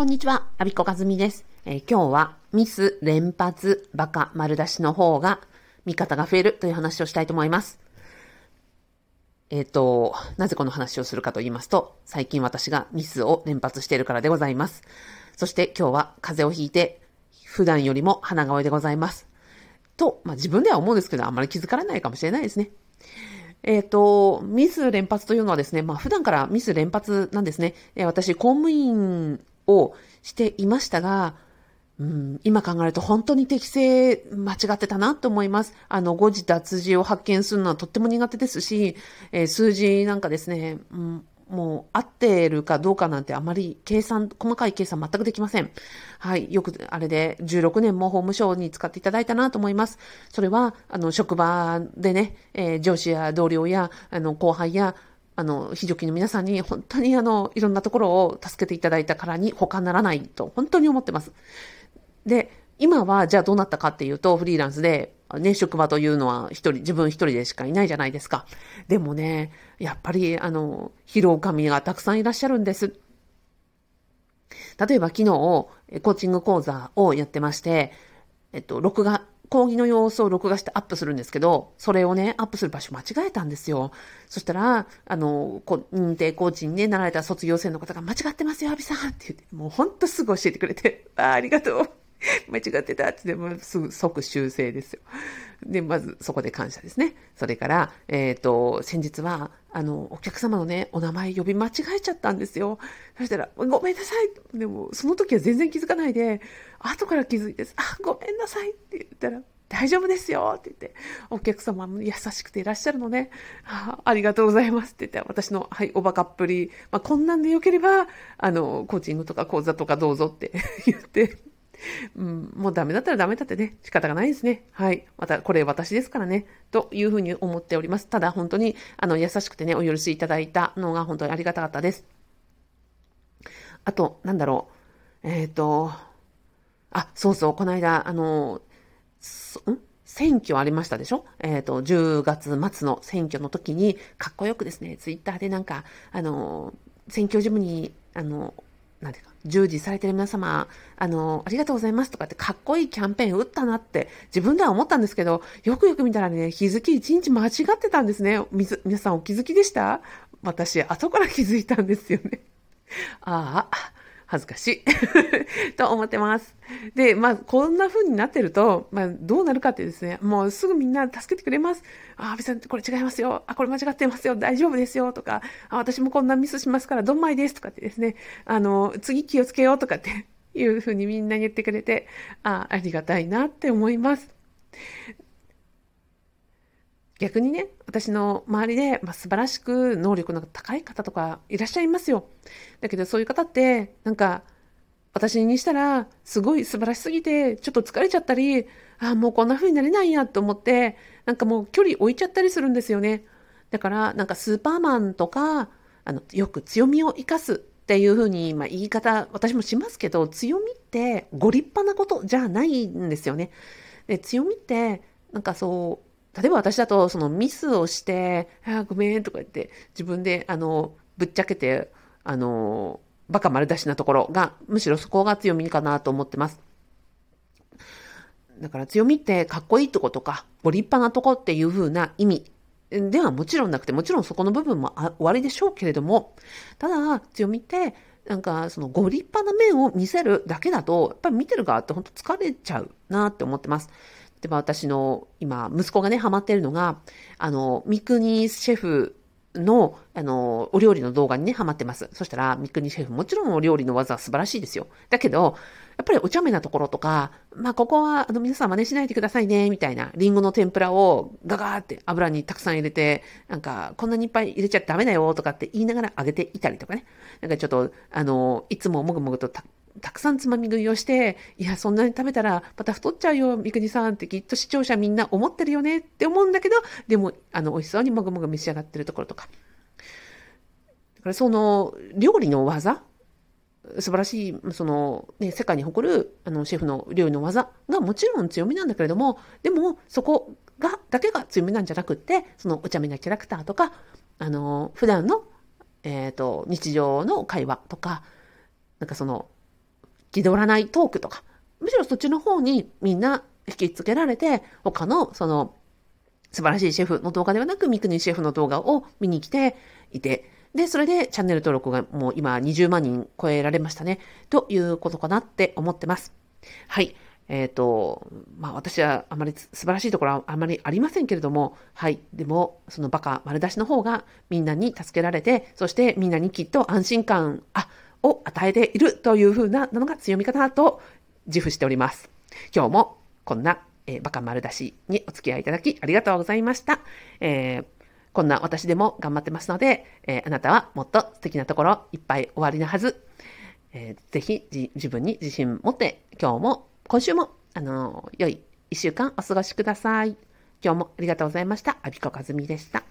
こんにちは、アビコカズミです、えー、今日はミス連発バカ丸出しの方が味方が増えるという話をしたいと思います。えっ、ー、と、なぜこの話をするかと言いますと、最近私がミスを連発しているからでございます。そして今日は風邪をひいて、普段よりも鼻声でございます。と、まあ、自分では思うんですけど、あんまり気づかれないかもしれないですね。えっ、ー、と、ミス連発というのはですね、まあ普段からミス連発なんですね。えー、私、公務員をしていましたが、うん、今考えると本当に適正間違ってたなと思います。あの、誤字脱字を発見するのはとっても苦手ですし、えー、数字なんかですね、うん、もう合ってるかどうかなんてあまり計算、細かい計算全くできません。はい。よく、あれで16年も法務省に使っていただいたなと思います。それは、あの、職場でね、えー、上司や同僚や、あの、後輩や、あの、非常勤の皆さんに本当にあの、いろんなところを助けていただいたからに他ならないと本当に思ってます。で、今はじゃあどうなったかっていうと、フリーランスで、ね、職場というのは一人、自分一人でしかいないじゃないですか。でもね、やっぱり、あの、疲労神がたくさんいらっしゃるんです。例えば昨日、コーチング講座をやってまして、えっと、録画、講義の様子を録画してアップするんですけど、それをね、アップする場所間違えたんですよ。そしたら、あの、こ認定コーチにね、なられた卒業生の方が間違ってますよ、アビさんって言って、もうほんとすぐ教えてくれて、あありがとう。間違ってたってでもすぐ即修正ですよ。で、まずそこで感謝ですね。それから、えっ、ー、と、先日は、あの、お客様のね、お名前呼び間違えちゃったんですよ。そしたら、ごめんなさい。でも、その時は全然気づかないで、後から気づいて、あ、ごめんなさいって言ったら、大丈夫ですよって言って、お客様も優しくていらっしゃるのね。あありがとうございますって言って、私の、はい、おバカっぷり、まあ、こんなんでよければ、あの、コーチングとか講座とかどうぞって 言って、うん、もうダメだったらダメだってね、仕方がないですね。はい。また、これ私ですからね、というふうに思っております。ただ、本当に、あの、優しくてね、お許しいただいたのが本当にありがたかったです。あと、なんだろう。えっ、ー、と、あ、そうそう、この間、あの、ん？選挙ありましたでしょ？えっ、ー、と、10月末の選挙の時に、かっこよくですね、ツイッターでなんか、あの、選挙事務に、あの、なんていうか、従事されてる皆様、あの、ありがとうございますとかってかっこいいキャンペーン打ったなって自分では思ったんですけど、よくよく見たらね、日付一日間違ってたんですね。皆さんお気づきでした？私、後から気づいたんですよね。ああ、恥ずかしい と思ってます。で、まあ、こんな風になってると、まあ、どうなるかってですね、もうすぐみんな助けてくれます。あ、阿部さん、これ違いますよ。あ、これ間違ってますよ。大丈夫ですよ。とか、あ、私もこんなミスしますから、どんまいです。とかってですね、あの、次気をつけようとかって いう風にみんな言ってくれて、あ、ありがたいなって思います。逆にね、私の周りで、まあ、素晴らしく能力の高い方とかいらっしゃいますよ。だけどそういう方って、なんか、私にしたら、すごい素晴らしすぎて、ちょっと疲れちゃったり、ああ、もうこんな風になれないやと思って、なんかもう距離置いちゃったりするんですよね。だから、なんかスーパーマンとか、あの、よく強みを生かすっていう風に、まあ、言い方、私もしますけど、強みってご立派なことじゃないんですよね。で強みって、なんかそう、例えば私だと、そのミスをして、ああごめんとか言って、自分で、あの、ぶっちゃけて、あの、バカ丸出しなところが、むしろそこが強みかなと思ってます。だから強みってかっこいいとことか、ご立派なとこっていう風な意味ではもちろんなくて、もちろんそこの部分も終わりでしょうけれども、ただ強みって、なんかそのご立派な面を見せるだけだと、やっぱり見てる側って本当疲れちゃうなって思ってます。でも私の今、息子がね、ハマってるのが、あの、三国シェフの、あの、お料理の動画にね、ハマってます。そしたら、三国シェフ、もちろんお料理の技は素晴らしいですよ。だけど、やっぱりお茶目なところとか、まあ、ここは、あの、皆さん真似しないでくださいね、みたいな、リンゴの天ぷらをガガーって油にたくさん入れて、なんか、こんなにいっぱい入れちゃダメだよ、とかって言いながら揚げていたりとかね。なんかちょっと、あの、いつももぐもぐとたくさんつまみ食いをして、いや、そんなに食べたらまた太っちゃうよ、三国さんってきっと視聴者みんな思ってるよねって思うんだけど、でも、あの、美味しそうにもぐもぐ召し上がってるところとか。だからその、料理の技素晴らしい、その、ね、世界に誇る、あの、シェフの料理の技がもちろん強みなんだけれども、でも、そこが、だけが強みなんじゃなくって、そのお茶目なキャラクターとか、あの、普段の、えっ、ー、と、日常の会話とか、なんかその、気取らないトークとか、むしろそっちの方にみんな引きつけられて、他のその素晴らしいシェフの動画ではなく、三国シェフの動画を見に来ていて、で、それでチャンネル登録がもう今20万人超えられましたね。ということかなって思ってます。はい。えっ、ー、と、まあ私はあまり素晴らしいところはあまりありませんけれども、はい。でも、そのバカ丸出しの方がみんなに助けられて、そしてみんなにきっと安心感、あ、を与えているというふうなのが強みかなと自負しております。今日もこんな、えー、バカ丸出しにお付き合いいただきありがとうございました。えー、こんな私でも頑張ってますので、えー、あなたはもっと素敵なところいっぱい終わりなはず。えー、ぜひ自分に自信持って今日も今週もあの良い一週間お過ごしください。今日もありがとうございました。アビコカズミでした。